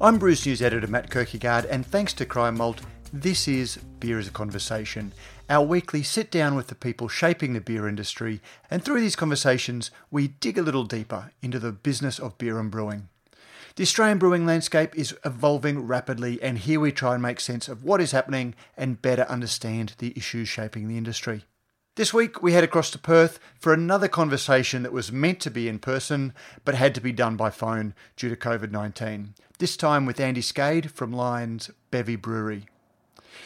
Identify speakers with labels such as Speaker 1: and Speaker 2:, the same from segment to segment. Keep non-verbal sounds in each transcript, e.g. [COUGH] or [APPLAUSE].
Speaker 1: I'm Brews News editor Matt Kirkegaard, and thanks to Cryer Malt, this is Beer as a Conversation, our weekly sit down with the people shaping the beer industry, and through these conversations, we dig a little deeper into the business of beer and brewing. The Australian brewing landscape is evolving rapidly, and here we try and make sense of what is happening and better understand the issues shaping the industry. This week, we head across to Perth for another conversation that was meant to be in person but had to be done by phone due to COVID 19. This time with Andy Skade from Lyons Bevy Brewery.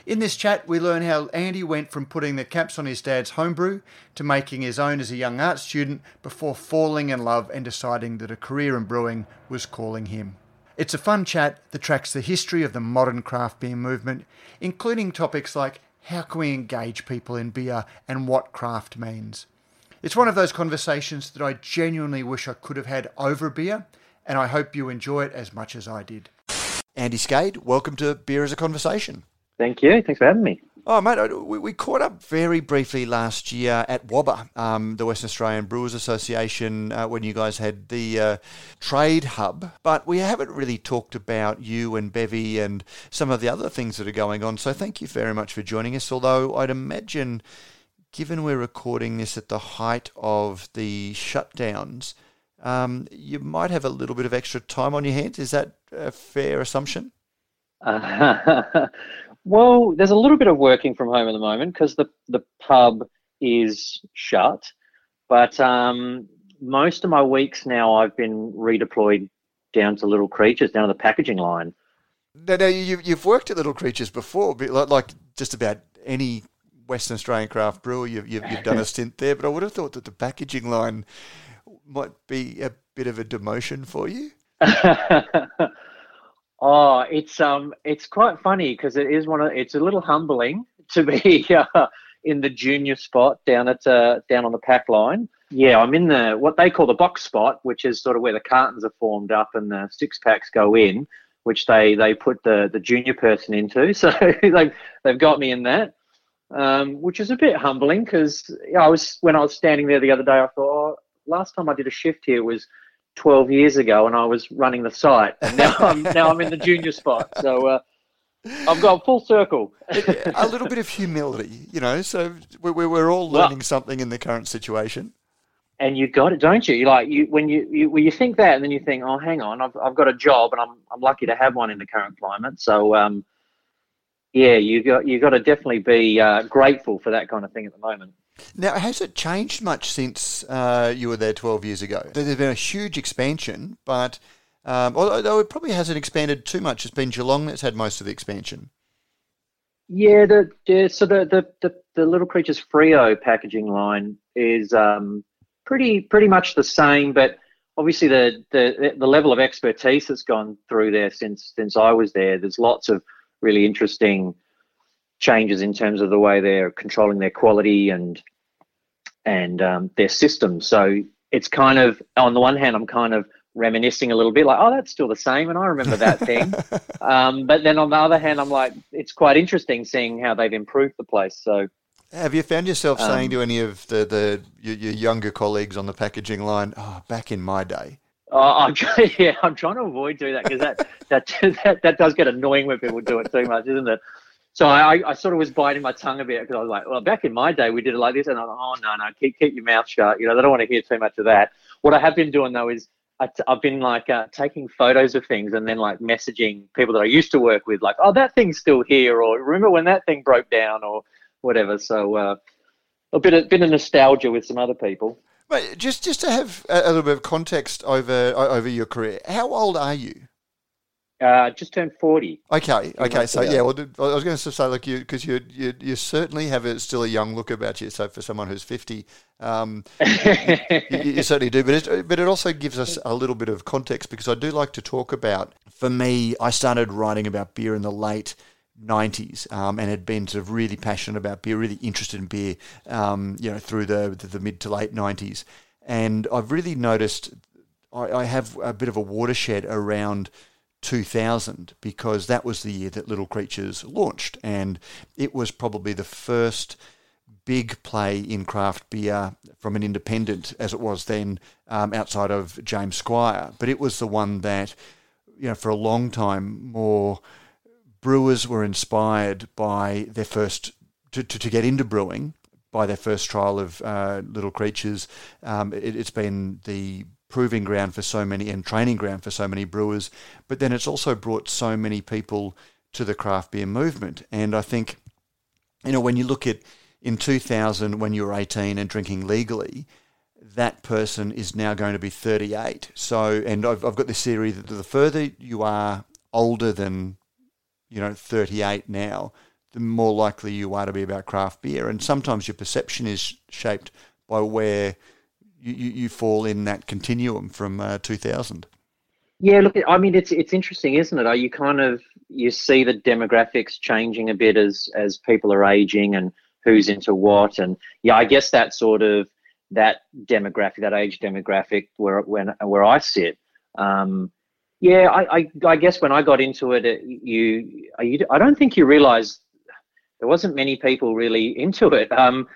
Speaker 1: In this chat, we learn how Andy went from putting the caps on his dad's homebrew to making his own as a young art student before falling in love and deciding that a career in brewing was calling him. It's a fun chat that tracks the history of the modern craft beer movement, including topics like how can we engage people in beer and what craft means? It's one of those conversations that I genuinely wish I could have had over beer, and I hope you enjoy it as much as I did. Andy Skade, welcome to Beer as a Conversation.
Speaker 2: Thank you. Thanks for having me.
Speaker 1: Oh, mate, we, we caught up very briefly last year at WABA, um, the Western Australian Brewers Association, uh, when you guys had the uh, trade hub. But we haven't really talked about you and Bevy and some of the other things that are going on. So thank you very much for joining us. Although I'd imagine, given we're recording this at the height of the shutdowns, um, you might have a little bit of extra time on your hands. Is that a fair assumption?
Speaker 2: Uh, [LAUGHS] Well, there's a little bit of working from home at the moment because the the pub is shut, but um, most of my weeks now I've been redeployed down to Little Creatures, down to the packaging line.
Speaker 1: Now, now you, you've worked at Little Creatures before, like just about any Western Australian craft brewer, you've, you've, you've done a [LAUGHS] stint there. But I would have thought that the packaging line might be a bit of a demotion for you. [LAUGHS]
Speaker 2: Oh, it's um, it's quite funny because it is one of it's a little humbling to be [LAUGHS] uh, in the junior spot down at uh, down on the pack line. Yeah, I'm in the what they call the box spot, which is sort of where the cartons are formed up and the six packs go in, which they they put the the junior person into. [LAUGHS] So they've they've got me in that, um, which is a bit humbling because I was when I was standing there the other day, I thought, oh, last time I did a shift here was 12 years ago and I was running the site. And now I'm [LAUGHS] now I'm in the junior spot. So uh, I've got full circle.
Speaker 1: A little bit of humility you know so we're, we're all learning well, something in the current situation.
Speaker 2: and you got it don't you? You like you when you, you when you think that and then you think oh hang on I've, I've got a job and I'm, I'm lucky to have one in the current climate. So um, yeah you got you got to definitely be uh, grateful for that kind of thing at the moment
Speaker 1: now, has it changed much since uh, you were there 12 years ago? There's been a huge expansion, but um, although it probably hasn't expanded too much, it's been Geelong that's had most of the expansion.
Speaker 2: Yeah, the, the so the, the, the, the, Little Creatures Freo packaging line is um, pretty pretty much the same, but obviously the, the the level of expertise that's gone through there since since I was there. There's lots of really interesting changes in terms of the way they're controlling their quality and and um, their systems. So it's kind of on the one hand, I'm kind of reminiscing a little bit, like, oh, that's still the same, and I remember that thing. [LAUGHS] um, but then on the other hand, I'm like, it's quite interesting seeing how they've improved the place. So.
Speaker 1: Have you found yourself um, saying to any of the, the your, your, younger colleagues on the packaging line, "Oh, back in my day"?
Speaker 2: Oh, I'm [LAUGHS] trying, yeah, I'm trying to avoid doing that because that, that [LAUGHS] that that does get annoying when people do it too much, isn't it? So I, I sort of was biting my tongue a bit because I was like, well, back in my day, we did it like this. And I'm like, oh, no, no, keep, keep your mouth shut. You know, they don't want to hear too much of that. What I have been doing, though, is i t- I've been like uh, taking photos of things and then like messaging people that I used to work with, like, oh, that thing's still here, or remember when that thing broke down, or whatever. So uh, a bit of, bit of nostalgia with some other people.
Speaker 1: But just just to have a, a little bit of context over over your career, how old are you?
Speaker 2: Uh, just turned 40.
Speaker 1: Okay, okay. So
Speaker 2: ago.
Speaker 1: yeah, well, I was going to say like you because you, you you certainly have a, still a young look about you. So for someone who's fifty, um, you, you certainly do. But it, but it also gives us a little bit of context because I do like to talk about. For me, I started writing about beer in the late. 90s um, and had been sort of really passionate about beer, really interested in beer, um, you know, through the, the, the mid to late 90s. And I've really noticed I, I have a bit of a watershed around 2000 because that was the year that Little Creatures launched, and it was probably the first big play in craft beer from an independent as it was then um, outside of James Squire. But it was the one that, you know, for a long time, more brewers were inspired by their first to, to, to get into brewing by their first trial of uh, Little Creatures. Um, it, it's been the proving ground for so many and training ground for so many brewers, but then it's also brought so many people to the craft beer movement. And I think, you know, when you look at in 2000 when you were 18 and drinking legally, that person is now going to be 38. So, and I've, I've got this theory that the further you are older than, you know, 38 now, the more likely you are to be about craft beer. And sometimes your perception is shaped by where you, you, fall in that continuum from uh, 2000.
Speaker 2: Yeah, look, I mean, it's it's interesting, isn't it? Are you kind of you see the demographics changing a bit as as people are aging and who's into what, and yeah, I guess that sort of that demographic, that age demographic, where when where I sit, um, yeah, I, I I guess when I got into it, it you you I don't think you realise there wasn't many people really into it, um,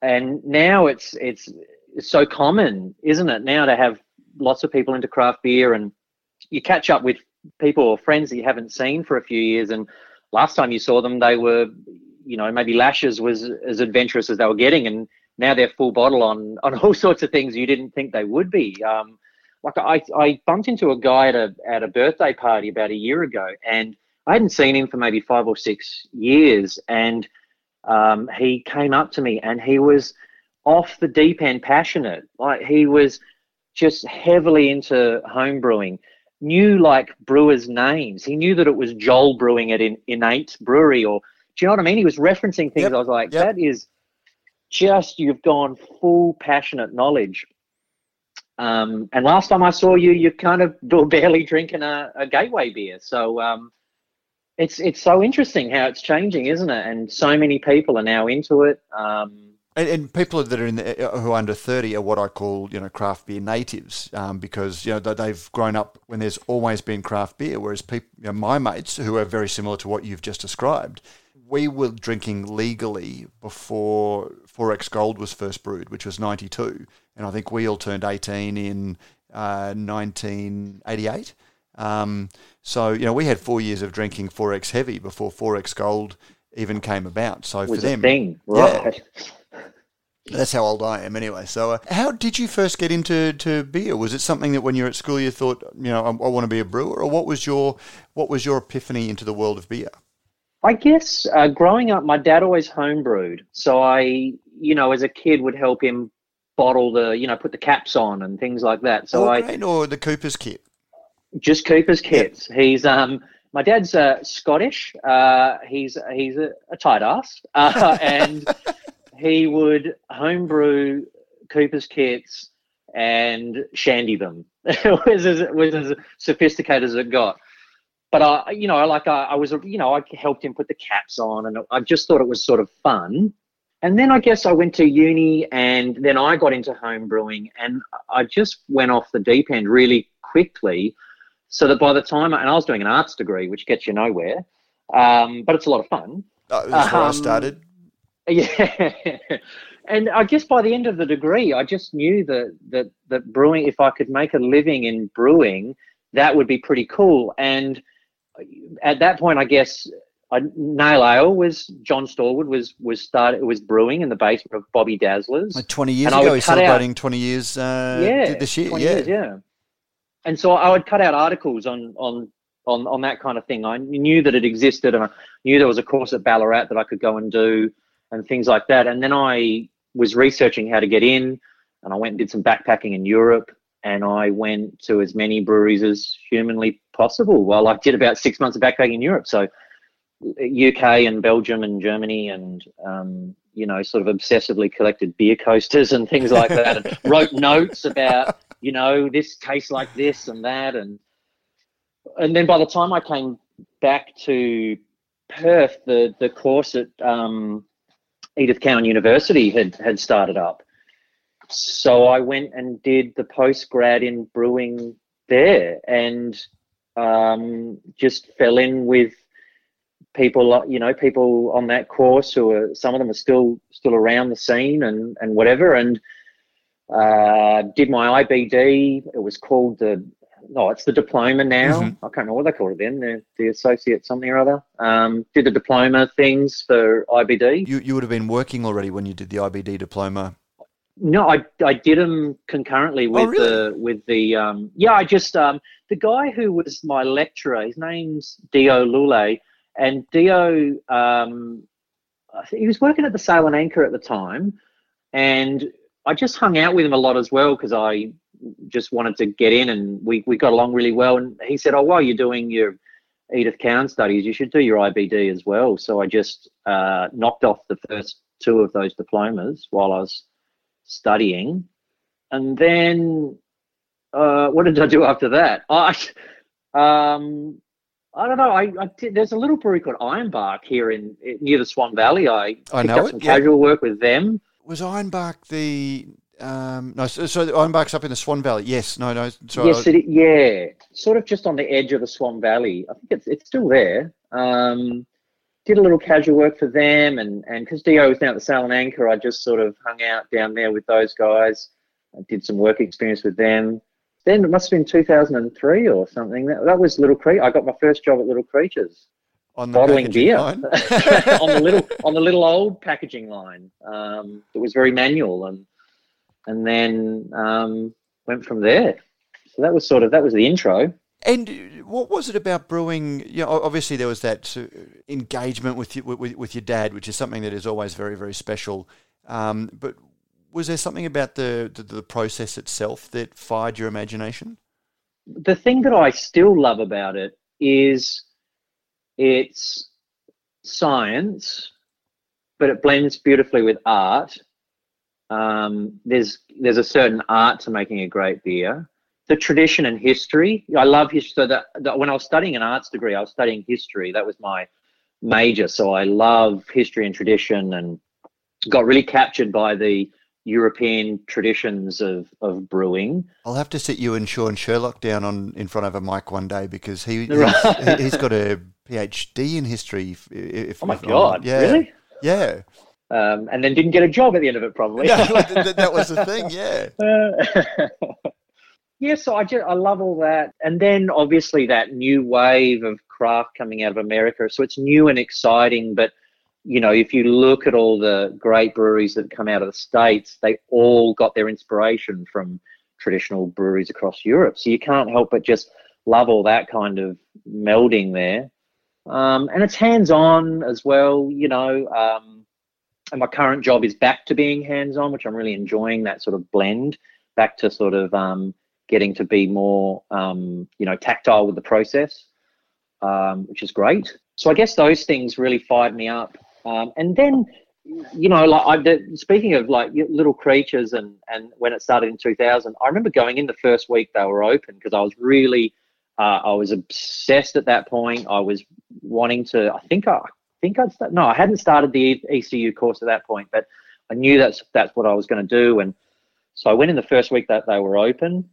Speaker 2: and now it's it's it's so common, isn't it? Now to have lots of people into craft beer and you catch up with people or friends that you haven't seen for a few years. And last time you saw them they were you know maybe lashes was as adventurous as they were getting. And now they're full bottle on on all [LAUGHS] sorts of things you didn't think they would be. Um, like I, I bumped into a guy at a at a birthday party about a year ago and I hadn't seen him for maybe five or six years. And um, he came up to me and he was off the deep end passionate. Like he was just heavily into home brewing. Knew like brewers names. He knew that it was joel brewing at in, innate brewery or do you know what i mean? He was referencing things.
Speaker 1: Yep,
Speaker 2: i was like
Speaker 1: yep.
Speaker 2: that is just you've gone full passionate knowledge. Um, and last time i saw you you kind of [LAUGHS] were barely drinking a, a gateway beer. So um, it's it's so interesting how it's changing isn't it? And so many people are now into it. Um,
Speaker 1: And, and people that are in the, uh, who are under thirty are what I call you know craft beer natives um, because you know they- they've grown up when there's always been craft beer, whereas people, you know, my mates who are very similar to what you've just described, we were drinking legally before XXXX Gold was first brewed, which was ninety two, and I think we all turned eighteen in uh, nineteen eighty eight. Um, so you know we had four years of drinking XXXX Heavy before XXXX Gold even came about. So
Speaker 2: was
Speaker 1: for
Speaker 2: a
Speaker 1: them,
Speaker 2: thing
Speaker 1: yeah. That's how old I am, anyway. So, uh, how did you first get into to beer? Was it something that when you were at school you thought, you know, I, I want to be a brewer, or what was your what was your epiphany into the world of beer?
Speaker 2: I guess uh, growing up, my dad always homebrewed. So I, you know, as a kid would help him bottle the, you know, put the caps on and things like that. So
Speaker 1: Or
Speaker 2: I
Speaker 1: or the Cooper's kit?
Speaker 2: just Cooper's kits. He's um, my dad's uh, Scottish. Uh, he's he's a, a tight ass, uh, [LAUGHS] and he would homebrew Cooper's kits and shandy them. it was as, was as sophisticated as it got. But I, you know, like I, I was, you know, I helped him put the caps on, and I just thought it was sort of fun. And then I guess I went to uni, and then I got into home brewing, and I just went off the deep end really quickly. So that by the time, and I was doing an arts degree, which gets you nowhere, um, but it's a lot of fun.
Speaker 1: Uh, that's where I
Speaker 2: Um,
Speaker 1: started. [LAUGHS]
Speaker 2: Yeah. And I guess by the end of the degree, I just knew that that that brewing, if I could make a living in brewing, that would be pretty cool. And at that point, I guess I, Nail Ale was John Stallwood was was started was brewing in the basement of Bobby Dazzler's.
Speaker 1: Like Twenty years
Speaker 2: and
Speaker 1: ago, he's
Speaker 2: cut out-
Speaker 1: celebrating twenty years. Uh,
Speaker 2: yeah,
Speaker 1: this year.
Speaker 2: 20
Speaker 1: Yeah.
Speaker 2: years, yeah. And so I would cut out articles on on on on that kind of thing. I knew that it existed, and I knew there was a course at Ballarat that I could go and do, and things like that. And then I was researching how to get in, and I went and did some backpacking in Europe, and I went to as many breweries as humanly possible. While I did about six months of backpacking in Europe, so UK and Belgium and Germany and um, you know sort of obsessively collected beer coasters and things like [LAUGHS] that, and wrote notes about you know this tastes like this and that, and and then by the time I came back to Perth, the the course at um, Edith Cowan University had had started up. So I went and did the post grad in brewing there, and um, just fell in with people, you know, people on that course who are some of them are still still around the scene and and whatever, and uh, did my IBD. It was called the no, it's the diploma now. Mm-hmm. I can't remember what they called it then. The, the associate something or other. Um, did the diploma things for IBD.
Speaker 1: You you would have been working already when you did the IBD diploma.
Speaker 2: No, I, I did them concurrently with
Speaker 1: oh, really?
Speaker 2: the with the um, yeah. I just um, the guy who was my lecturer. His name's Dio Lule, and Dio um, he was working at the Sail and Anchor at the time, and I just hung out with him a lot as well because I just wanted to get in and we, we got along really well. And he said, Oh, while you're doing your Edith Cowan studies, you should do your IBD as well. So I just uh, knocked off the first two of those diplomas while I was studying. And then uh, what did I do after that? [LAUGHS] I, um, I don't know. I, I did, there's a little brewery called Ironbark here in near the Swan Valley. I
Speaker 1: I know
Speaker 2: up
Speaker 1: it.
Speaker 2: some
Speaker 1: yeah.
Speaker 2: casual work with them.
Speaker 1: Was Ironbark the um, no, so, so Ironbark's up in the Swan Valley. Yes, no, no. Sorry,
Speaker 2: yes, it, yeah, sort of just on the edge of the Swan Valley. I think it's it's still there. Um, did a little casual work for them, and and because Dio was down at the Sail and Anchor, I just sort of hung out down there with those guys. I did some work experience with them. Then it must have been 2003 or something. That, that was Little Creatures. I got my first job at Little Creatures
Speaker 1: on the
Speaker 2: bottling beer [LAUGHS] on the little [LAUGHS] on the little old packaging line. Um, it was very manual, and and then um, went from there. So that was sort of that was the intro.
Speaker 1: And what was it about brewing? You know, obviously there was that engagement with, you, with with your dad, which is something that is always very very special. Um, but was there something about the, the the process itself that fired your imagination?
Speaker 2: The thing that I still love about it is it's science, but it blends beautifully with art. Um, there's there's a certain art to making a great beer. The tradition and history. I love history. So that, that when I was studying an arts degree, I was studying history. That was my major. So I love history and tradition, and got really captured by the European traditions of, of brewing.
Speaker 1: I'll have to sit you and Sean Sherlock down on in front of a mic one day because he [LAUGHS] he's, he's got a PhD in history. If, if
Speaker 2: Oh my god!
Speaker 1: yeah,
Speaker 2: Really?
Speaker 1: Yeah,
Speaker 2: Um, and then didn't get a job at the end of it, probably.
Speaker 1: no, that, [LAUGHS] was the thing. Yeah,
Speaker 2: Uh, [LAUGHS] yeah, so I just I love all that, and then obviously that new wave of craft coming out of America. So it's new and exciting, but you know, if you look at all the great breweries that come out of the states, they all got their inspiration from traditional breweries across Europe. So you can't help but just love all that kind of melding there. Um, and it's hands-on as well, you know. Um, and my current job is back to being hands-on, which I'm really enjoying that sort of blend back to sort of um, getting to be more, um, you know, tactile with the process, um, which is great. So I guess those things really fired me up. Um, and then, you know, like I, the, speaking of like little creatures, and and when it started in 2000, I remember going in the first week they were open because I was really, uh, I was obsessed at that point. I was wanting to. I think I think I'd start, no, I hadn't started the ECU course at that point, but I knew that's that's what I was going to do, and so I went in the first week that they were open,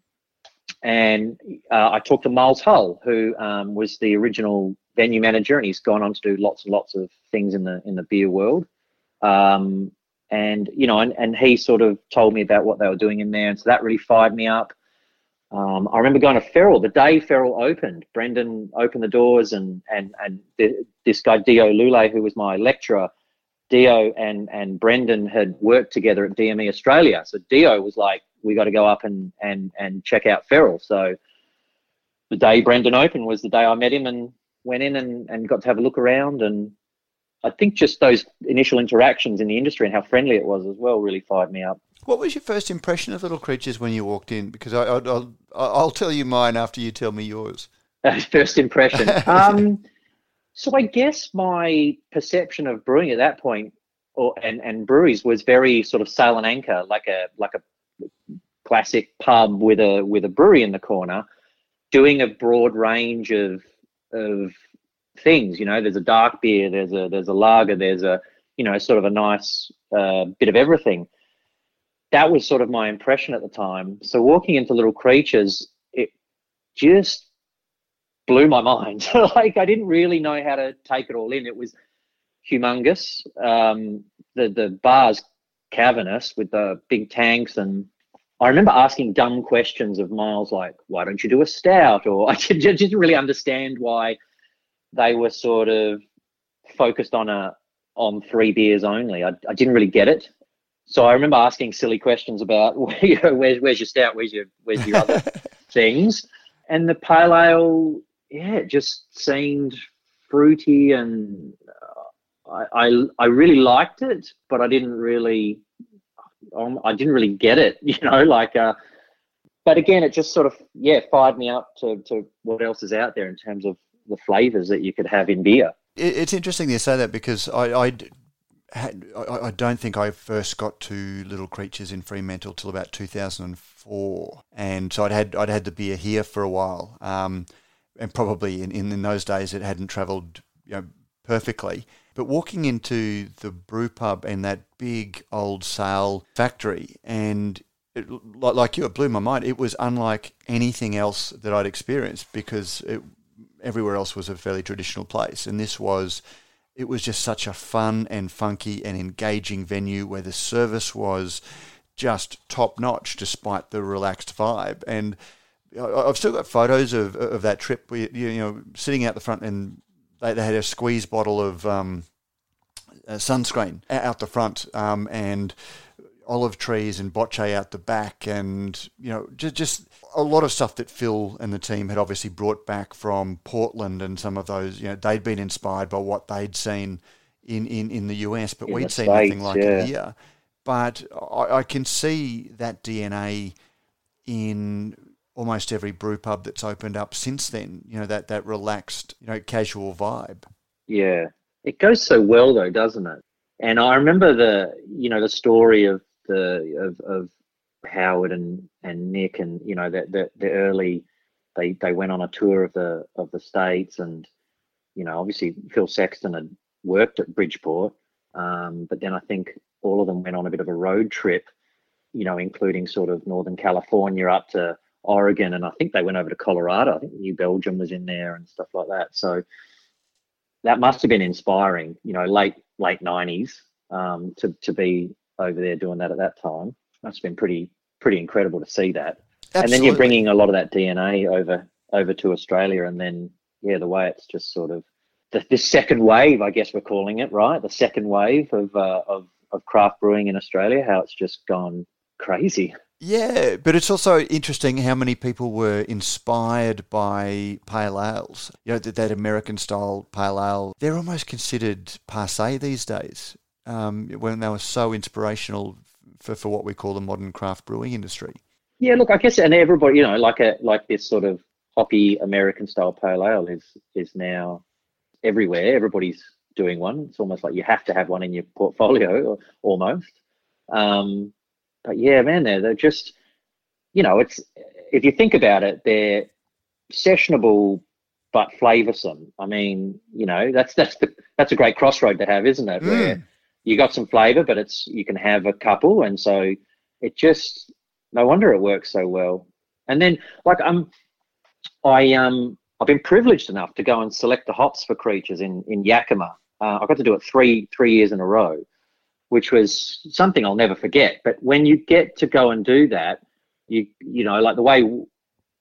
Speaker 2: and uh, I talked to Miles Hull, who um, was the original venue manager, and he's gone on to do lots and lots of things in the in the beer world. Um, and you know, and, and he sort of told me about what they were doing in there, and so that really fired me up. Um, I remember going to Feral the day Feral opened. Brendan opened the doors, and and and the, this guy Dio Lule, who was my lecturer, Dio and and Brendan had worked together at DME Australia. So Dio was like, "We got to go up and and and check out Feral." So the day Brendan opened was the day I met him and went in and, and got to have a look around. And I think just those initial interactions in the industry and how friendly it was as well really fired me up.
Speaker 1: What was your first impression of Little Creatures when you walked in? Because I, I, I'll, I'll tell you mine after you tell me yours. [LAUGHS]
Speaker 2: First impression. [LAUGHS] um, so I guess my perception of brewing at that point, or and and breweries was very sort of sail and anchor, like a like a classic pub with a with a brewery in the corner, doing a broad range of of things. You know, there's a dark beer, there's a there's a lager, there's a you know sort of a nice uh, bit of everything. That was sort of my impression at the time. So walking into Little Creatures, it just blew my mind. [LAUGHS] like I didn't really know how to take it all in. It was humongous. Um, the the bars cavernous with the big tanks and I remember asking dumb questions of Miles like, why don't you do a stout? Or [LAUGHS] I didn't really understand why they were sort of focused on a on three beers only. I, I didn't really get it. So I remember asking silly questions about [LAUGHS] you know, where's where's your stout, where's your where's your other [LAUGHS] things. And the pale ale yeah, it just seemed fruity and uh, I, I, I really liked it, but I didn't really um, I didn't really get it, [LAUGHS] you know, like uh, but again, it just sort of yeah fired me up to to what else is out there in terms of the flavors that you could have in beer.
Speaker 1: It's interesting you say that because I, I had, I, don't think I first got to Little Creatures in Fremantle till about 2004, and so I'd had I'd had the beer here for a while. Um, and probably in, in, in those days it hadn't travelled you know, perfectly. But walking into the brew pub and that big old sail factory, and it, like you, it blew my mind. It was unlike anything else that I'd experienced because it, everywhere else was a fairly traditional place, and this was. It was just such a fun and funky and engaging venue where the service was just top notch despite the relaxed vibe. And I've still got photos of of that trip. We, you know, sitting out the front, and they, they had a squeeze bottle of um, uh, sunscreen out the front, um, and olive trees and bocce out the back, and you know, just just a lot of stuff that Phil and the team had obviously brought back from Portland, and some of those, you know, they'd been inspired by what they'd seen in in, in the US, but
Speaker 2: In
Speaker 1: we'd seen
Speaker 2: States,
Speaker 1: nothing like
Speaker 2: yeah.
Speaker 1: it here. But I, I can see that DNA in almost every brew pub that's opened up since then. You know that that relaxed, you know, casual vibe.
Speaker 2: Yeah, it goes so well though, doesn't it? And I remember the you know the story of the of, of Howard and and Nick and you know the, the the early they they went on a tour of the of the states and you know obviously Phil Sexton had worked at Bridgeport, um, but then I think all of them went on a bit of a road trip, you know, including sort of Northern California up to Oregon, and I think they went over to Colorado. I think New Belgium was in there and stuff like that. So that must have been inspiring, you know, late late nineties um, to to be over there doing that at that time. Have been pretty pretty incredible to see that. And then you're bringing a lot of that DNA over over to Australia, and then yeah, the way it's just sort of the, this second wave, I guess we're calling it, right? The second wave of uh, of of craft brewing in Australia, how it's just gone crazy.
Speaker 1: Yeah, but it's also interesting how many people were inspired by pale ales. You know, that, that American style pale ale, they're almost considered passe these days um, when they were so inspirational for, for what we call the modern craft brewing industry.
Speaker 2: Yeah, look, I guess, and everybody, you know, like a like this sort of hoppy American style pale ale is is now everywhere. Everybody's doing one. It's almost like you have to have one in your portfolio, [LAUGHS] almost. Um, but yeah, man, they're they're just, you know, it's if you think about it, they're sessionable but flavoursome. I mean, you know, that's that's the that's a great crossroad to have, isn't it? Where you got some flavour, but it's you can have a couple, and so it just no wonder it works so well. And then, like, um, I um, I've been privileged enough to go and select the hops for creatures in in Yakima. Uh, I got to do it three three years in a row, which was something I'll never forget. But when you get to go and do that, you you know, like the way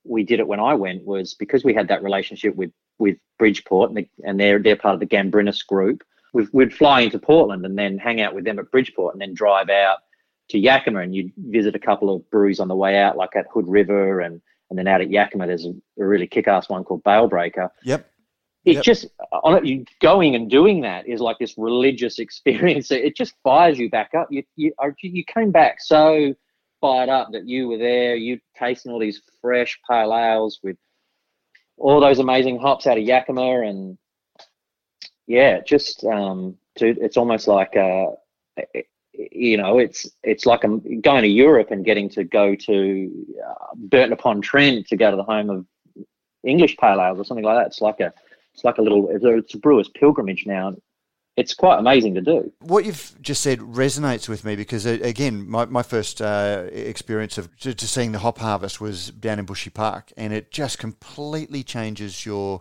Speaker 2: we did it when I went was because we had that relationship with with Bridgeport and, the, and they're they're part of the Gambrinus group. We'd, we'd fly into Portland and then hang out with them at Bridgeport and then drive out to Yakima and you'd visit a couple of breweries on the way out, like at Hood River and and then out at Yakima, there's a, a really kick-ass one called Bale Breaker.
Speaker 1: Yep.
Speaker 2: It
Speaker 1: Yep.
Speaker 2: just on it, you going and doing that is like this religious [LAUGHS] experience. It just fires you back up. You you are- you came back so fired up that you were there. You tasting all these fresh pale ales with all those amazing hops out of Yakima, and yeah, just um, it's almost like uh, you know, it's it's like I'm going to Europe and getting to go to uh, Burton upon Trent to go to the home of English pale ales or something like that. It's like a it's like a little it's a brewer's pilgrimage now. It's quite amazing to do.
Speaker 1: What you've just said resonates with me because, uh, again, my, my first uh, experience of just seeing the hop harvest was down in Bushy Park, and it just completely changes your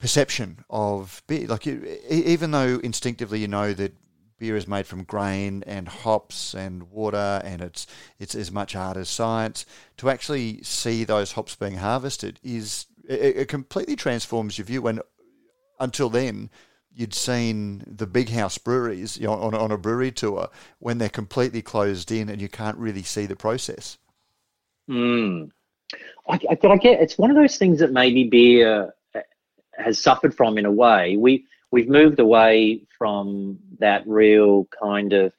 Speaker 1: perception of beer. Like, even though instinctively you know that beer is made from grain and hops and water, and it's it's as much art as science. To actually see those hops being harvested is it, it completely transforms your view. When until then, you'd seen the big house breweries you know, on, on a brewery tour when they're completely closed in and you can't really see the process.
Speaker 2: Mm. I, I, I get it's one of those things that maybe beer has suffered from in a way. We we've moved away from that real kind of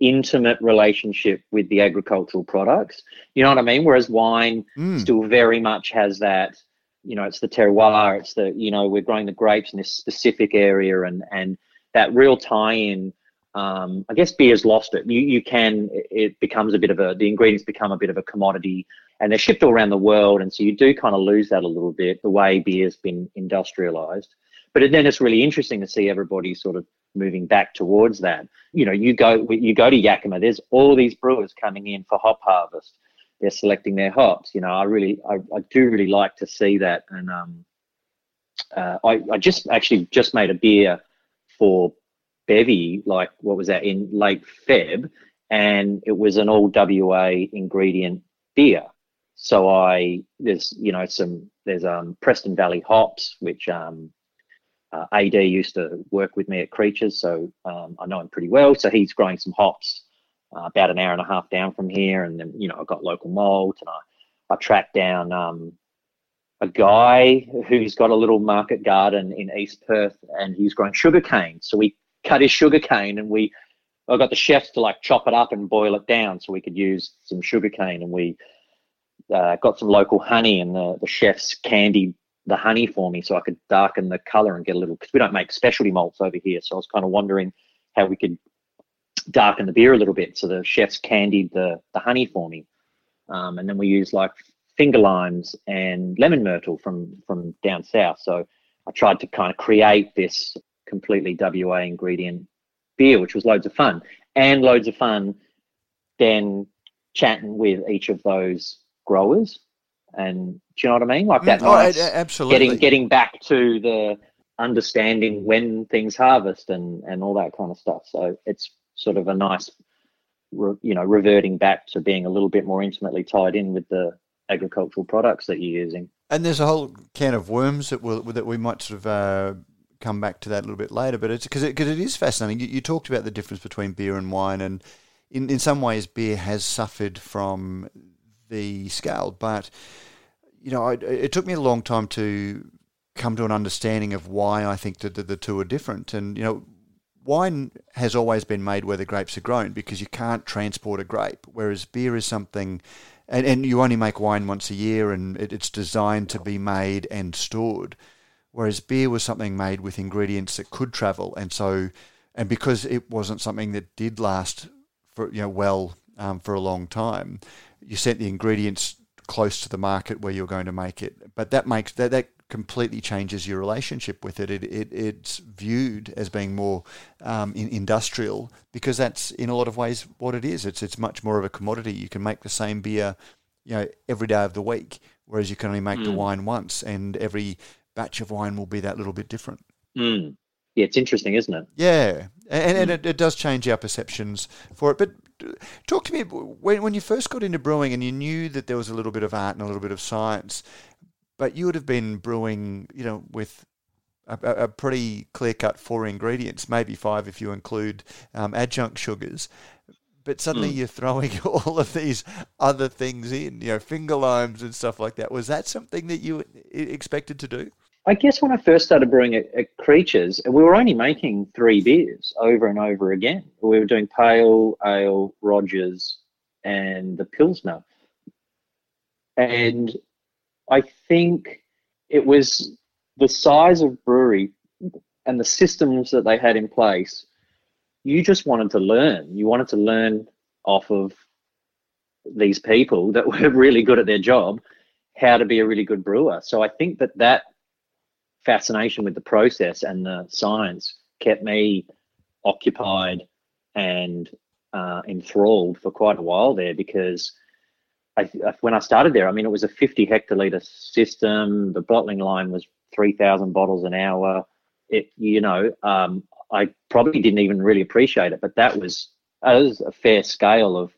Speaker 2: intimate relationship with the agricultural products. You know what I mean? Whereas wine mm. still very much has that you know, it's the terroir, it's the, you know, we're growing the grapes in this specific area and, and that real tie in. Um, I guess beer's lost it. You, you can, it becomes a bit of a, the ingredients become a bit of a commodity and they're shipped all around the world. And so you do kind of lose that a little bit, the way beer's been industrialized. But then it's really interesting to see everybody sort of moving back towards that. You know, you go, you go to Yakima, there's all these brewers coming in for hop harvest they're selecting their hops. You know, I really, I, I do really like to see that. And um, uh, I, I just actually just made a beer for Bevy, like what was that in late Feb, and it was an all WA ingredient beer. So I there's you know some there's um Preston Valley hops which um uh, AD used to work with me at Creatures, so um, I know him pretty well. So he's growing some hops uh, about an hour and a half down from here. And then, you know, I got local malt and I, I tracked down um, a guy who's got a little market garden in East Perth and he's growing sugar cane. So we cut his sugar cane and we, I got the chefs to like chop it up and boil it down so we could use some sugar cane and we uh, got some local honey and the, the chefs candied the honey for me so I could darken the color and get a little, because we don't make specialty malts over here. So I was kind of wondering how we could darken the beer a little bit. So the chefs candied the, the honey for me. Um, and then we used like finger limes and lemon myrtle from, from down south. So I tried to kind of create this completely WA ingredient beer, which was loads of fun. And loads of fun then chatting with each of those growers. And do you know what I mean? Like that
Speaker 1: mm, oh, nice, absolutely.
Speaker 2: getting getting back to the understanding when things harvest and and all that kind of stuff. So it's sort of a nice, you know, reverting back to being a little bit more intimately tied in with the agricultural products that you're using.
Speaker 1: And there's a whole can of worms that will that we might sort of uh, come back to that a little bit later. But it's because it, cause it is fascinating. You, you, talked about the difference between beer and wine, and in in some ways, beer has suffered from the scale. But you know, I, it took me a long time to come to an understanding of why I think that the, the two are different. And you know, wine has always been made where the grapes are grown because you can't transport a grape, whereas beer is something, and, and you only make wine once a year and it, it's designed to be made and stored. Whereas beer was something made with ingredients that could travel, and so, and because it wasn't something that did last for you know well um, for a long time, you sent the ingredients close to the market where you're going to make it. But that makes that that completely changes your relationship with it. It, it it's viewed as being more um, in, industrial because that's in a lot of ways what it is. It's it's much more of a commodity. You can make the same beer, you know, every day of the week, whereas you can only make mm. the wine once, and every batch of wine will be that little bit different.
Speaker 2: Mm. Yeah, it's interesting, isn't it?
Speaker 1: Yeah, and, and mm. it, it does change our perceptions for it. But talk to me when when you first got into brewing and you knew that there was a little bit of art and a little bit of science but you would have been brewing, you know, with a, a pretty clear cut four ingredients, maybe five if you include um, adjunct sugars. But suddenly mm. you're throwing [LAUGHS] all of these other things in, you know, finger limes and stuff like that. Was that something that you expected to do?
Speaker 2: I guess when I first started brewing at, at, Creatures, we were only making three beers over and over again. We were doing pale ale, Rogers, and the Pilsner. And I think it was the size of brewery and the systems that they had in place. You just wanted to learn. You wanted to learn off of these people that [LAUGHS] were really good at their job how to be a really good brewer. So I think that that fascination with the process and the science kept me occupied and uh, enthralled for quite a while there because I, when I started there, I mean, it was a 50 hectoliter system. The bottling line was 3,000 bottles an hour. It, you know, um, I probably didn't even really appreciate it, but that was, that was a fair scale of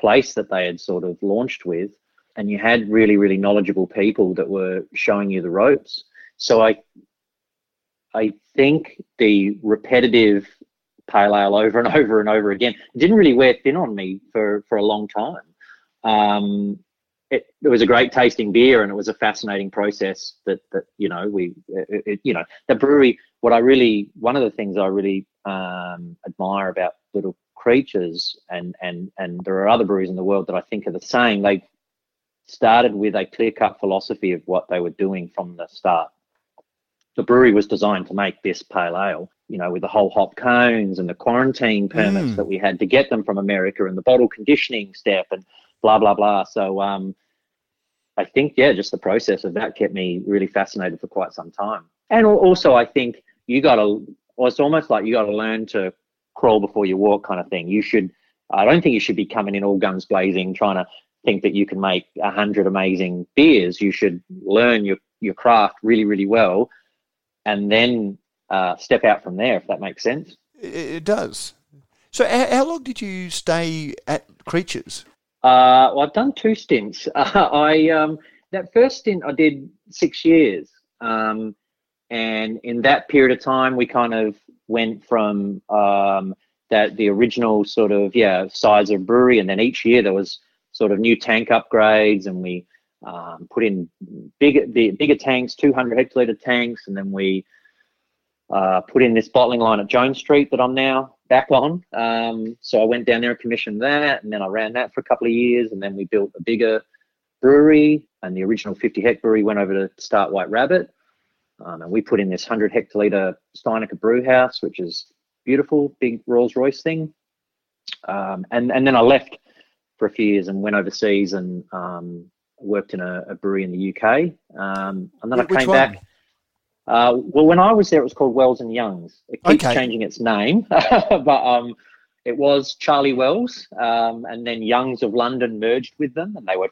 Speaker 2: place that they had sort of launched with. And you had really, really knowledgeable people that were showing you the ropes. So I, I think the repetitive pale ale over and [LAUGHS] over and over again didn't really wear thin on me for for a long time. Um, it, it, was a great tasting beer and it was a fascinating process that that you know we it, it, you know the brewery what i really one of the things i really um, admire about little creatures and and and there are other breweries in the world that i think are the same they started with a clear cut philosophy of what they were doing from the start the brewery was designed to make this pale ale, you know, with the whole hop cones and the quarantine permits mm. that we had to get them from America and the bottle conditioning step and blah blah blah. So um, I think yeah, just the process of that kept me really fascinated for quite some time. And also, I think you got to. Well, it's almost like you got to learn to crawl before you walk, kind of thing. You should. I don't think you should be coming in all guns blazing, trying to think that you can make a hundred amazing beers. You should learn your your craft really, really well and then uh, step out from there, if that makes sense.
Speaker 1: It does. So, how, long did you stay at Creatures?
Speaker 2: Uh, well, I've done two stints. Uh, [LAUGHS] I um, that first stint I did six years, um, and in that period of time, we kind of went from um, that the original sort of yeah size of brewery, and then each year there was sort of new tank upgrades, and we um, put in bigger bigger tanks, 200 hectoliter tanks, and then we uh, put in this bottling line at Jones Street that I'm now back on. Um, so I went down there and commissioned that, and then I ran that for a couple of years, and then we built a bigger brewery, and the original 50 hect brewery went over to start White Rabbit, um, and we put in this 100 hectoliter Steinecker brew house, which is beautiful, big Rolls Royce thing. Um, and and then I left for a few years and went overseas and um, worked in a, a brewery in the UK, um, and then Which I came one? back. Uh, well, when I was there, it was called Wells and Youngs. It keeps okay. changing its name, [LAUGHS] but um, it was Charlie Wells, um, and then Youngs of London merged with them, and they were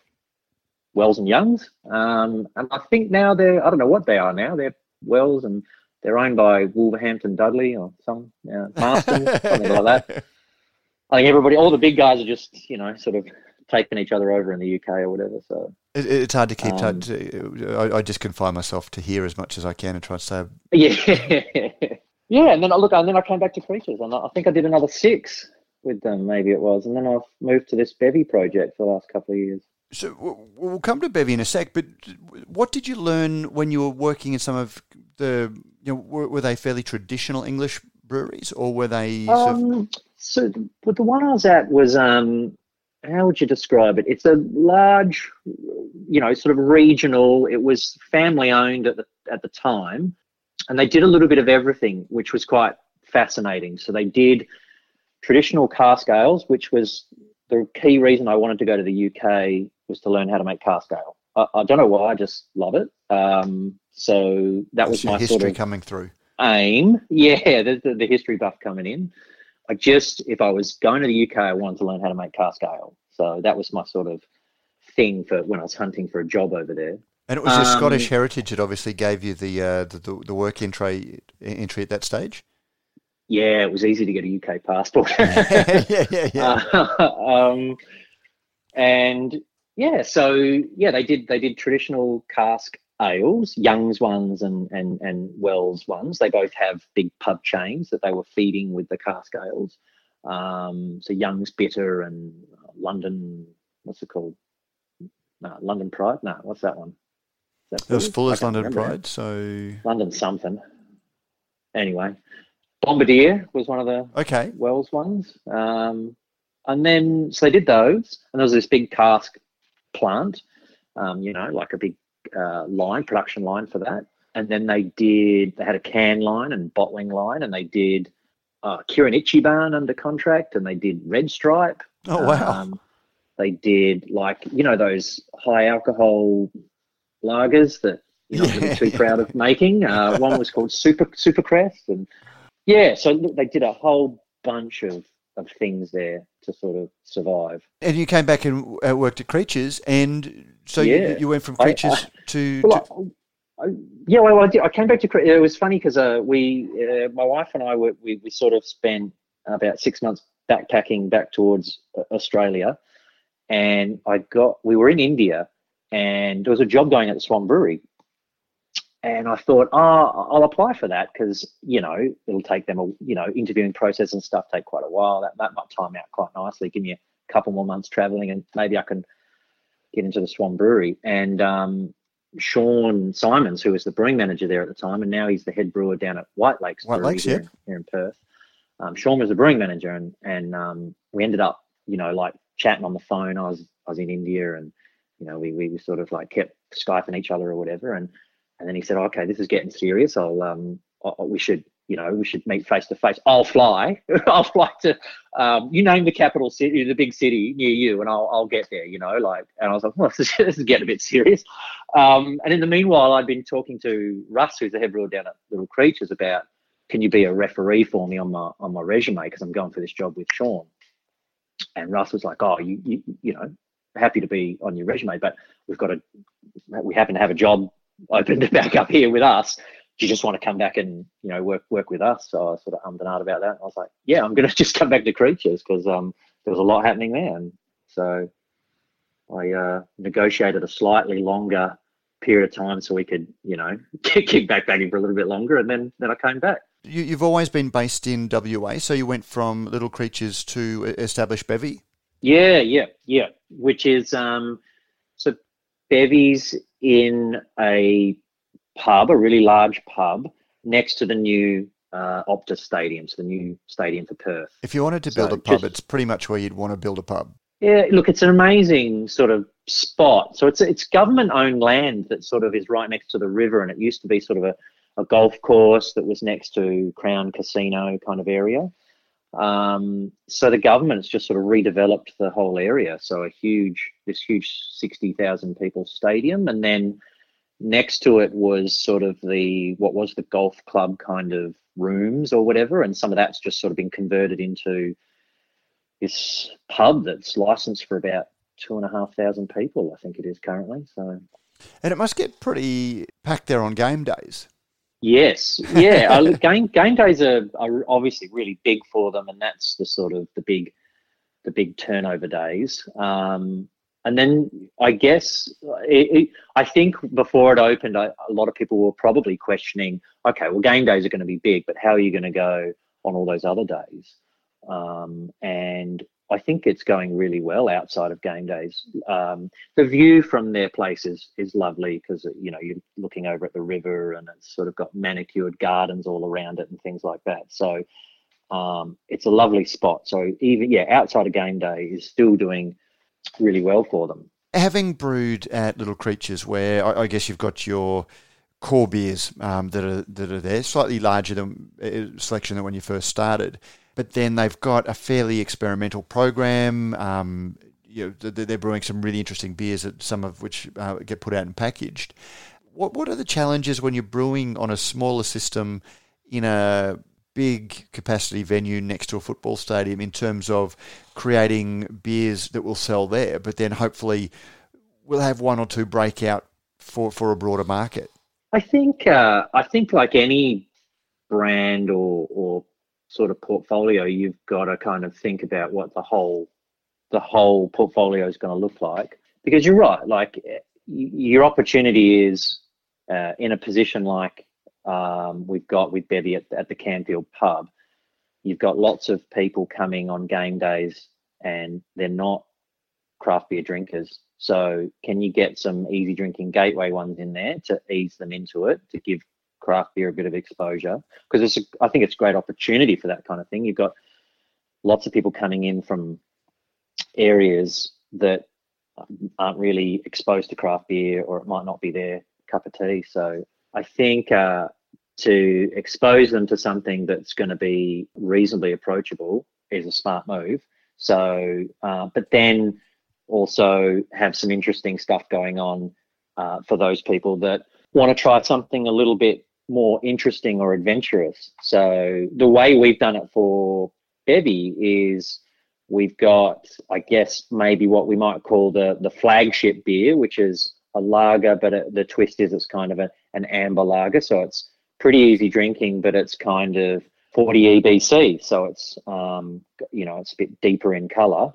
Speaker 2: Wells and Youngs. Um, and I think now they're I don't know what they are now. They're Wells, and they're owned by Wolverhampton Dudley or some uh, Marston, something like that. [LAUGHS] I think everybody, all the big guys are just you know sort of taking each other over in the UK or whatever. So
Speaker 1: it, it's hard to keep. Um, I, I, just confine myself to here as much as I can and try to say.
Speaker 2: Yeah, [LAUGHS] yeah, and then I look, and then I came back to Creatures, and I think I did another six with them, maybe it was, and then I've moved to this Bevy project for the last couple of years.
Speaker 1: So we'll come to Bevy in a sec, but what did you learn when you were working in some of the? You know, were, were they fairly traditional English breweries, or were they?
Speaker 2: Um, so the, the one I was at was um, how would you describe it? It's a large, you know, sort of regional. It was family owned at the at the time, and they did a little bit of everything, which was quite fascinating. So they did traditional cask ales, which was the key reason I wanted to go to the UK was to learn how to make cask ale. I, I don't know why, I just love it. Um, so that
Speaker 1: That's
Speaker 2: was my
Speaker 1: history
Speaker 2: sort of
Speaker 1: coming through.
Speaker 2: Aim, [LAUGHS] yeah, the, the, the history buff coming in. I just, if I was going to the UK, I wanted to learn how to make cask ale. So that was my sort of thing for when I was hunting for a job over there.
Speaker 1: And it was your um, Scottish heritage that obviously gave you the, uh, the, the work entry entry at that stage.
Speaker 2: Yeah, it was easy to get a UK passport. [LAUGHS]
Speaker 1: yeah, yeah, yeah. [LAUGHS] Uh,
Speaker 2: um, and yeah, so yeah, they did they did traditional cask ales, Young's ones and and and Wells ones. They both have big pub chains that they were feeding with the cask ales. Um, so Young's Bitter and London, what's it called? No, London Pride. No, what's that one?
Speaker 1: That it was Fuller's London Pride. So
Speaker 2: London something. Anyway, Bombardier was one of the
Speaker 1: okay
Speaker 2: Wells ones. Um, And then so they did those, and there was this big cask plant, um, you know, like a big uh, line, production line for that. And then they did, they had a can line and bottling line, and they did uh, Kirin Ichiban under contract, and they did Red Stripe.
Speaker 1: Oh, wow.
Speaker 2: Um, they did like you know those high alcohol lagers that you're not really too proud of making. Uh, one was called Super Super Crest, and yeah, so they did a whole bunch of of things there to sort of survive.
Speaker 1: And you came back and uh, worked at Creatures, and so
Speaker 2: Yeah.
Speaker 1: you, you went from Creatures
Speaker 2: I-
Speaker 1: to,
Speaker 2: Well,
Speaker 1: to
Speaker 2: I, I, yeah, well, I, did, I came back to. Cre- It was funny because uh, we, uh, my wife and I, were, we we sort of spent about six months backpacking back towards uh, Australia, and I got. We were in India, and there was a job going at the Swan Brewery, and I thought, oh, I'll apply for that because you know it'll take them a you know interviewing process and stuff take quite a while. That that might time out quite nicely. Give me a couple more months traveling, and maybe I can get into the Swan Brewery. And um, Sean Simons, who was the brewing manager there at the time, and now he's the head brewer down at White Lakes
Speaker 1: White
Speaker 2: Brewery
Speaker 1: Lakes,
Speaker 2: here,
Speaker 1: yeah.
Speaker 2: in, here in Perth. Um, Sean was the brewing manager, and and um, we ended up, you know, like chatting on the phone. I was I was in India, and you know, we we sort of like kept skyping each other or whatever. And and then he said, okay, this is getting serious. I'll um, I, we should. You know, we should meet face to face. I'll fly. [LAUGHS] I'll fly to um, you name the capital city, the big city near you, and I'll I'll get there. You know, like, and I was like, well, [LAUGHS] this is, this is getting a bit serious. Um, and in the meanwhile, I'd been talking to Russ, who's the head brewer down at Little Creatures, about can you be a referee for me on my on my resume because I'm going for this job with Sean. And Russ was like, oh, you you you know, happy to be on your resume, but we've got a we happen to have a job opened it back up here with us. Do you just want to come back and you know work work with us? So I sort of ummed and ahed about that. And I was like, yeah, I'm going [LAUGHS] to just come back to Creatures because um, there was a lot happening there, and so I uh, negotiated a slightly longer period of time so we could you know [LAUGHS] kick, back back for a little bit longer, and then then I came back.
Speaker 1: you, you've always been based in WA, so you went from Little Creatures to establish Bevy.
Speaker 2: Yeah, yeah, yeah. Which is um, so Bevy's in a pub, a really large pub next to the new uh, Optus Stadium, so the new stadium for Perth.
Speaker 1: If you wanted to build
Speaker 2: So
Speaker 1: a pub,
Speaker 2: just-
Speaker 1: it's pretty much where you'd want to build a pub.
Speaker 2: Yeah, look, it's an amazing sort of spot. So it's it's government owned land that sort of is right next to the river, and it used to be sort of a, a golf course that was next to Crown Casino kind of area. Um, so the government's just sort of redeveloped the whole area. So a huge, this huge sixty thousand people stadium, and then next to it was sort of the what was the golf club kind of rooms or whatever, and some of that's just sort of been converted into this pub that's licensed for about two and a half thousand people, I think it is currently. So
Speaker 1: And it must get pretty packed there on game days.
Speaker 2: Yes, yeah, [LAUGHS] uh, game game days are, are obviously really big for them, and that's the sort of the big the big turnover days. Um, and then I guess it, it, I think before it opened, I, a lot of people were probably questioning, okay, well, game days are going to be big, but how are you going to go on all those other days? Um, and I think it's going really well outside of game days. Um, the view from their place is is lovely because you know you're looking over at the river and it's sort of got manicured gardens all around it and things like that. So um, it's a lovely spot. So even yeah, outside of game day is still doing really well for them.
Speaker 1: Having brewed at Little Creatures, where I, I guess you've got your core beers um, that are that are there, slightly larger than uh, selection than when you first started, but then they've got a fairly experimental program. Um, you know, they're brewing some really interesting beers, some of which uh, get put out and packaged. What what are the challenges when you're brewing on a smaller system in a big capacity venue next to a football stadium in terms of creating beers that will sell there, but then hopefully we'll have one or two break out for, for a broader market.
Speaker 2: I think uh, I think like any brand or or sort of portfolio, you've got to kind of think about what the whole the whole portfolio is going to look like. Because you're right, like your opportunity is uh, in a position like um, we've got with Bevy at, at the Camfield pub. You've got lots of people coming on game days, and they're not craft beer drinkers. So can you get some easy drinking gateway ones in there to ease them into it to give craft beer a bit of exposure? Because it's a, I think it's a great opportunity for that kind of thing. You've got lots of people coming in from areas that aren't really exposed to craft beer or it might not be their cup of tea. So I think uh, to expose them to something that's going to be reasonably approachable is a smart move. So, uh, but then also have some interesting stuff going on uh, for those people that want to try something a little bit more interesting or adventurous. So the way we've done it for Bevy is we've got, I guess, maybe what we might call the the flagship beer, which is a lager, but it, the twist is it's kind of a, an amber lager, so it's pretty easy drinking, but it's kind of 40 EBC, so it's um, you know it's a bit deeper in color.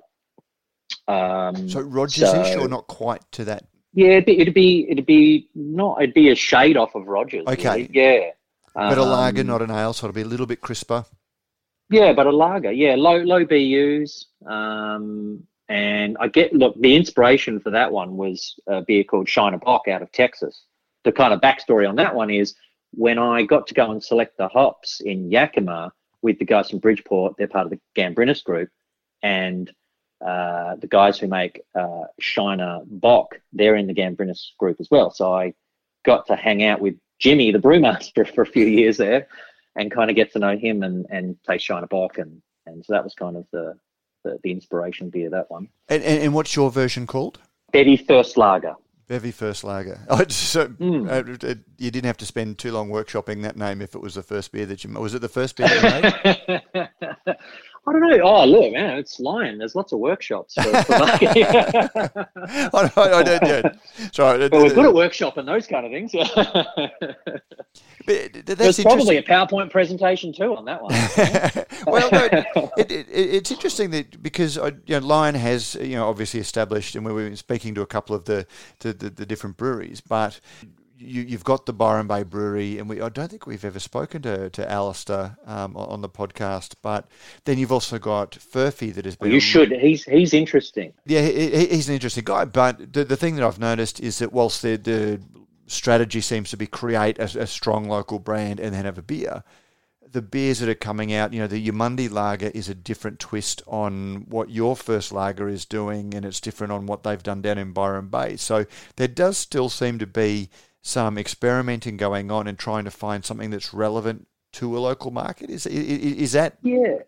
Speaker 2: Um,
Speaker 1: So Rogers-ish
Speaker 2: so-
Speaker 1: or not quite to that?
Speaker 2: Yeah, it'd be, it'd be it'd be not it'd be a shade off of Rogers.
Speaker 1: Okay.
Speaker 2: really. yeah.
Speaker 1: But a lager,
Speaker 2: Um,
Speaker 1: not an ale, so it'll be a little bit crisper.
Speaker 2: Yeah, but a lager. Yeah, low low BUs. Um, and I get look. The inspiration for that one was a beer called Shiner Bock out of Texas. The kind of backstory on that one is when I got to go and select the hops in Yakima with the guys from Bridgeport. They're part of the Gambrinus group, and uh, the guys who make uh, Shiner Bock, they're in the Gambrinus group as well. So I got to hang out with Jimmy, the brewmaster, [LAUGHS] for a few years there, and kind of get to know him and and taste Shiner Bock, and and so that was kind of the the, the inspiration beer that one.
Speaker 1: And, and, and what's your version called?
Speaker 2: Bevy First Lager.
Speaker 1: Bevy First Lager. [LAUGHS] Oh, so
Speaker 2: Mm.
Speaker 1: uh, you didn't have to spend too long workshopping that name if it was the first beer that you was it the first beer you made? [LAUGHS]
Speaker 2: I don't know. Oh, look, man, it's Lion. There's lots of workshops. For, for [LAUGHS] [LAUGHS] [LAUGHS]
Speaker 1: I, I, I don't. Yeah. Sorry,
Speaker 2: Well, we're good at and those kind of things.
Speaker 1: But
Speaker 2: There's probably a PowerPoint presentation too on that one.
Speaker 1: well, no, it, it, it's interesting that because uh, you know, Lion has you know obviously established, and we were speaking to a couple of the the, the, the different breweries, but you, you've got the Byron Bay Brewery, and we I don't think we've ever spoken to to Alistair um, on the podcast, but then you've also got Furphy that has been.
Speaker 2: you should. He's he's interesting.
Speaker 1: Yeah, he, he- he's an interesting guy, but the, the thing that I've noticed is that whilst the, the strategy seems to be create a, a strong local brand and then have a beer, the beers that are coming out, you know, the Yamundi lager is a different twist on what your first lager is doing, and it's different on what they've done down in Byron Bay. So there does still seem to be some experimenting going on and trying to find something that's relevant to a local market. Is is, is that
Speaker 2: Yeah,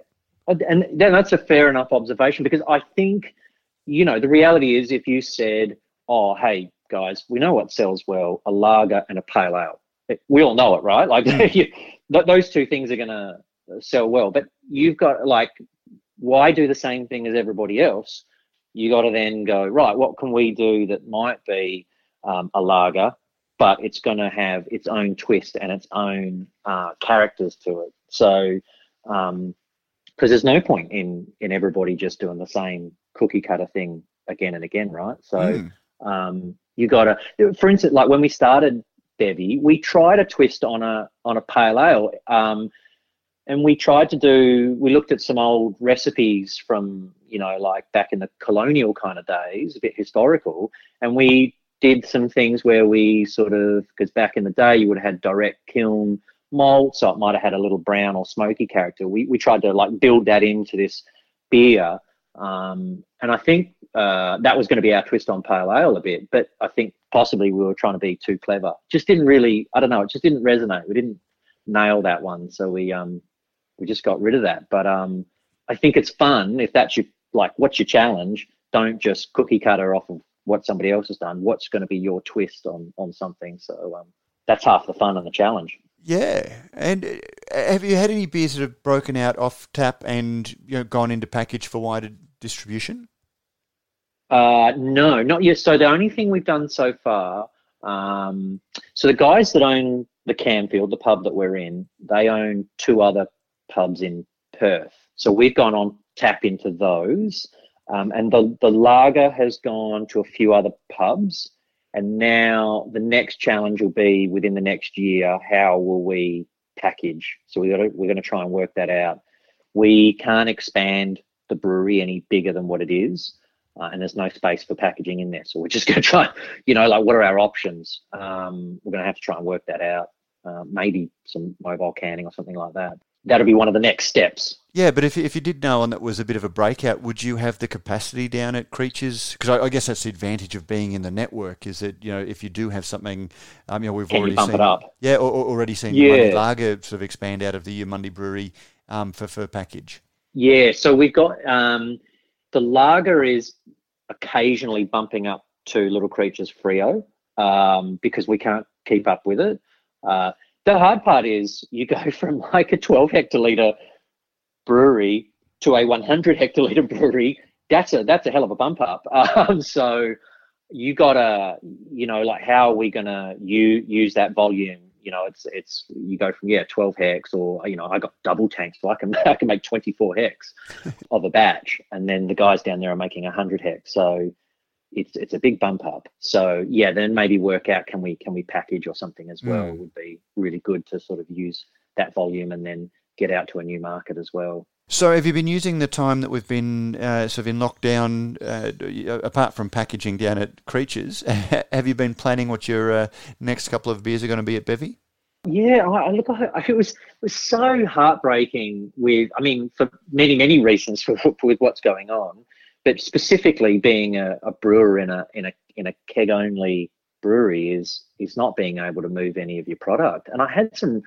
Speaker 2: and then that's a fair enough observation because I think, you know, the reality is if you said, "Oh, hey guys, we know what sells well: a lager and a pale ale." We all know it, right? Like [LAUGHS] you, those two things are going to sell well. But you've got like, why do the same thing as everybody else? You got to then go right. What can we do that might be um, a lager, but it's going to have its own twist and its own uh, characters to it. So, um, because there's no point in in everybody just doing the same cookie cutter thing again and again, right? So,
Speaker 1: Mm.
Speaker 2: um, you got to, for instance, like when we started Bevy, we tried a twist on a on a pale ale. Um, and we tried to do we looked at some old recipes from you know like back in the colonial kind of days a bit historical and we did some things where we sort of because back in the day you would have had direct kiln malt so it might have had a little brown or smoky character we, we tried to like build that into this beer um, and i think uh, that was going to be our twist on pale ale a bit but i think possibly we were trying to be too clever just didn't really i don't know it just didn't resonate we didn't nail that one so we um we just got rid of that. But um, I think it's fun if that's your like what's your challenge. Don't just cookie cutter off of what somebody else has done. What's going to be your twist on on something? So um, that's half the fun and the challenge.
Speaker 1: Yeah, and uh, have you had any beers that have broken out off tap and you know gone into package for wider distribution?
Speaker 2: Uh, no, not yet. So the only thing we've done so far, um, so the guys that own the Camfield, the pub that we're in, they own two other pubs in Perth. So we've gone on tap into those, um, and the the lager has gone to a few other pubs. And now the next challenge will be within the next year. How will we package? So we got to, we're going to try and work that out. We can't expand the brewery any bigger than what it is uh, and there's no space for packaging in there. So we're just [LAUGHS] going to try, you know, like what are our options? Um, we're going to have to try and work that out. Uh, maybe some mobile canning or something like that. That'll be one of the next steps.
Speaker 1: Yeah, but if, if you did know and that was a bit of a breakout, would you have the capacity down at Creatures? Because I, I, guess that's the advantage of being in the network is that you know if you do have something, um, you know we've
Speaker 2: Can
Speaker 1: already seen,
Speaker 2: it up?
Speaker 1: yeah, or, or already seen
Speaker 2: Yeah.
Speaker 1: Lager sort of expand out of the Mundy Brewery um, for for package.
Speaker 2: Yeah, so we've got um, the lager is occasionally bumping up to Little Creatures Freo um, because we can't keep up with it. Uh, the hard part is you go [LAUGHS] from like a 12 hectoliter brewery to a 100 hectoliter [LAUGHS] brewery. That's a that's a hell of a bump up. [LAUGHS] Um, so you gotta, you know, like how are we gonna u- use that volume? You know, it's it's you go from yeah 12 hex or you know I got double tanks, so I can I can make 24 hex of a batch, and then the guys down there are making 100 hex. So it's it's a big bump up. So yeah, then maybe work out can we can we package or something as well
Speaker 1: Mm.
Speaker 2: would be really good to sort of use that volume and then get out to a new market as well.
Speaker 1: So have you been using the time that we've been uh, sort of in lockdown, uh, apart from packaging down at Creatures? [LAUGHS] have you been planning what your uh, next couple of beers are going to be at Bevy?
Speaker 2: Yeah, I, I look, I, it was it was so heartbreaking. With, I mean, for many many reasons [LAUGHS] for, with what's going on, but specifically being a, a brewer in a in a in a keg only brewery is is not being able to move any of your product. And I had some,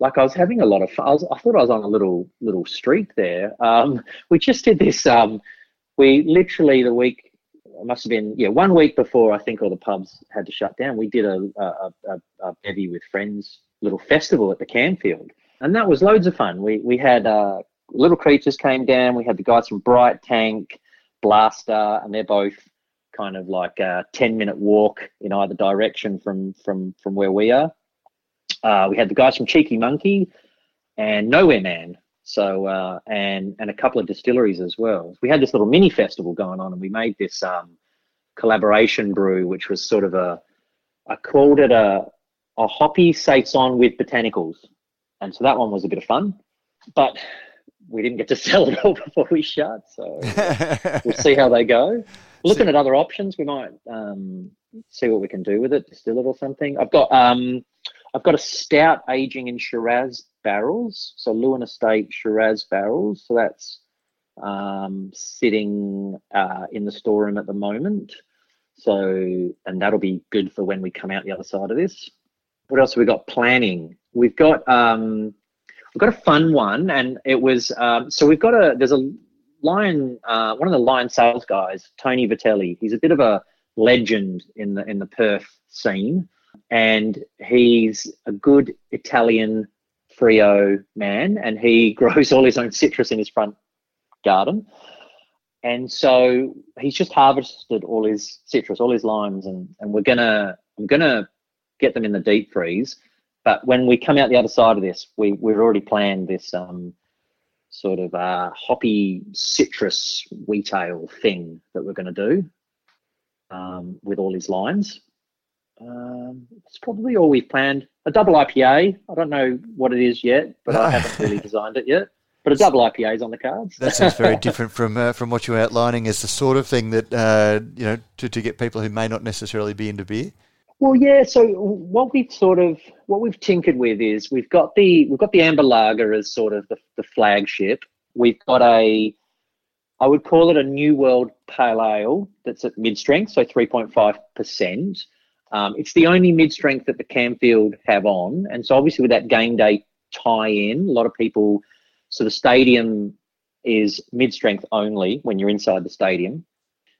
Speaker 2: like I was having a lot of fun. I, was, I thought I was on a little little streak there. Um, [LAUGHS] we just did this. Um, we literally the week it must have been yeah one week before I think all the pubs had to shut down. We did a a, a, a bevy with friends little festival at the Camfield, and that was loads of fun. We we had uh, little creatures came down. We had the guys from Bright Tank, Blasta, and they're both kind of like a ten minute walk in either direction from from from where we are. Uh, we had the guys from Cheeky Monkey and Nowhere Man. So uh, and and a couple of distilleries as well. We had this little mini festival going on, and we made this um, collaboration brew, which was sort of a I called it a a hoppy saison with botanicals, and so that one was a bit of fun, but we didn't get to [LAUGHS] sell it all before we shut. So we'll see how they go. [LAUGHS] Looking at other options, we might um, see what we can do with it, distill it or something. I've got um, I've got a stout aging in Shiraz barrels, so Leeuwin Estate Shiraz barrels. So that's um, sitting uh, in the storeroom at the moment. So and that'll be good for when we come out the other side of this. What else have we got planning? We've got um, we've got a fun one, and it was um, so we've got a there's a lion uh, one of the lion sales guys, Tony Vitelli. He's a bit of a legend in the in the Perth scene, and he's a good Italian Freo man, and he [LAUGHS] grows all his own citrus in his front garden. And so he's just harvested all his citrus, all his limes, and, and we're gonna I'm gonna get them in the deep freeze. But when we come out the other side of this, we we've already planned this um, sort of uh, hoppy citrus wheat ale thing that we're going to do um, with all these lines. Um, it's probably all we've planned. A double IPA. I don't know what it is yet, but I haven't really [LAUGHS] designed it yet. But a double IPA is on the cards.
Speaker 1: That sounds very [LAUGHS] different from uh, from what you're outlining as the sort of thing that uh, you know to, to get people who may not necessarily be into beer.
Speaker 2: Well, yeah. So what we've sort of what we've tinkered with is we've got the we've got the amber lager as sort of the, the flagship. We've got a I would call it a New World Pale Ale that's at mid strength, so three point five percent. Um, it's the only mid strength that the Camfield have on, and so obviously with that game day tie in, a lot of people. So the stadium is mid strength only when you're inside the stadium.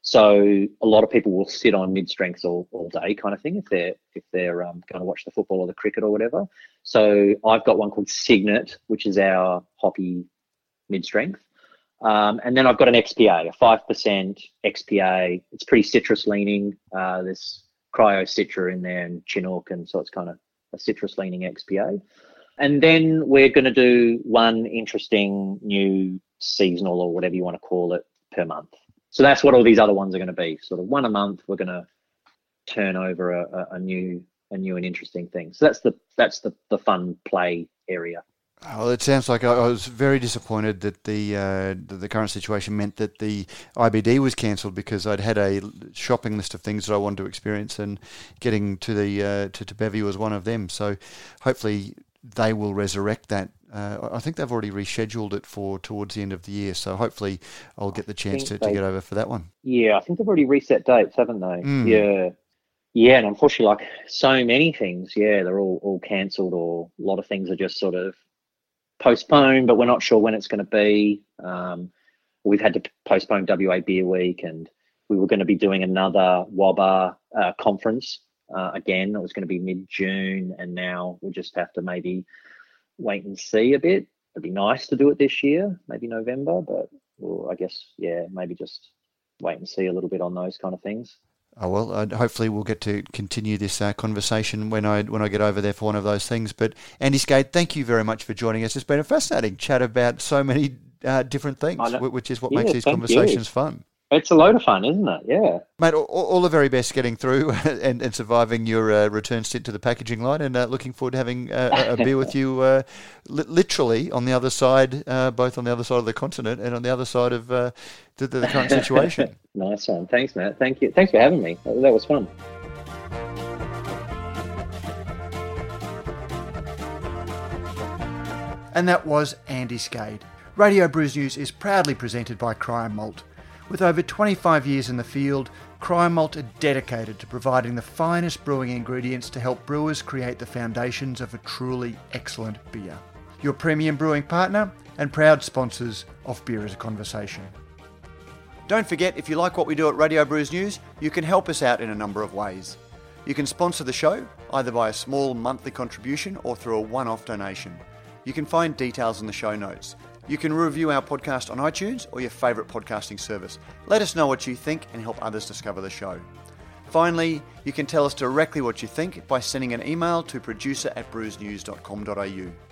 Speaker 2: So a lot of people will sit on mid strengths all, all day, kind of thing, if they're if they're um, going to watch the football or the cricket or whatever. So I've got one called Signet, which is our hoppy mid strength, um, and then I've got an XPA, a five percent XPA. It's pretty citrus leaning. Uh, there's cryo citra in there and Chinook, and so it's kind of a citrus leaning XPA. And then we're going to do one interesting new seasonal or whatever you want to call it per month. So that's what all these other ones are going to be. Sort of one a month. We're going to turn over a, a, a new a new and interesting thing. So that's the that's the the fun play area.
Speaker 1: Well, it sounds like I was very disappointed that the uh, the current situation meant that the IBD was cancelled because I'd had a shopping list of things that I wanted to experience, and getting to the uh, to, to Bevy was one of them. So hopefully they will resurrect that Uh, I think they've already rescheduled it for towards the end of the year, so hopefully I'll get the chance to,
Speaker 2: think
Speaker 1: to get over for that one.
Speaker 2: Yeah, I think they've already reset dates, haven't they?
Speaker 1: Mm.
Speaker 2: Yeah. Yeah, and unfortunately, like so many things, yeah, they're all, all cancelled or a lot of things are just sort of postponed, but we're not sure when it's going to be. Um, we've had to postpone WA Beer Week and we were going to be doing another WABA uh, conference uh, again. It was going to be mid June, and now we'll just have to maybe wait and see a bit. It'd be nice to do it this year, maybe November, but well, I guess, yeah, maybe just wait and see a little bit on those kind of things.
Speaker 1: Oh well, uh, hopefully we'll get to continue this uh, conversation when I when I get over there for one of those things. But Andy Skate, thank you very much for joining us. It's been a fascinating chat about so many uh, different things,
Speaker 2: I know.
Speaker 1: wh- which is what
Speaker 2: Yeah,
Speaker 1: makes these
Speaker 2: thank you.
Speaker 1: conversations fun.
Speaker 2: It's a load of fun, isn't it? Yeah.
Speaker 1: Mate, all, all the very best getting through [LAUGHS] and, and surviving your uh, return stint to the packaging line, and uh, looking forward to having uh, a a beer with you, uh, li- literally on the other side, uh, both on the other side of the continent and on the other side of uh, the, the current situation. [LAUGHS]
Speaker 2: Nice one. Thanks, Matt. Thank you. Thanks for having me. That, that was fun.
Speaker 1: And that was Andy Skade. Radio Brews News is proudly presented by Cryer Malt. With over 25 years in the field, Cryer Malt are dedicated to providing the finest brewing ingredients to help brewers create the foundations of a truly excellent beer. Your premium brewing partner and proud sponsors of Beer as a Conversation. Don't forget, if you like what we do at Radio Brews News, you can help us out in a number of ways. You can sponsor the show either by a small monthly contribution or through a one off donation. You can find details in the show notes. You can review our podcast on iTunes or your favourite podcasting service. Let us know what you think and help others discover the show. Finally, you can tell us directly what you think by sending an email to producer at brewsnews.com.au.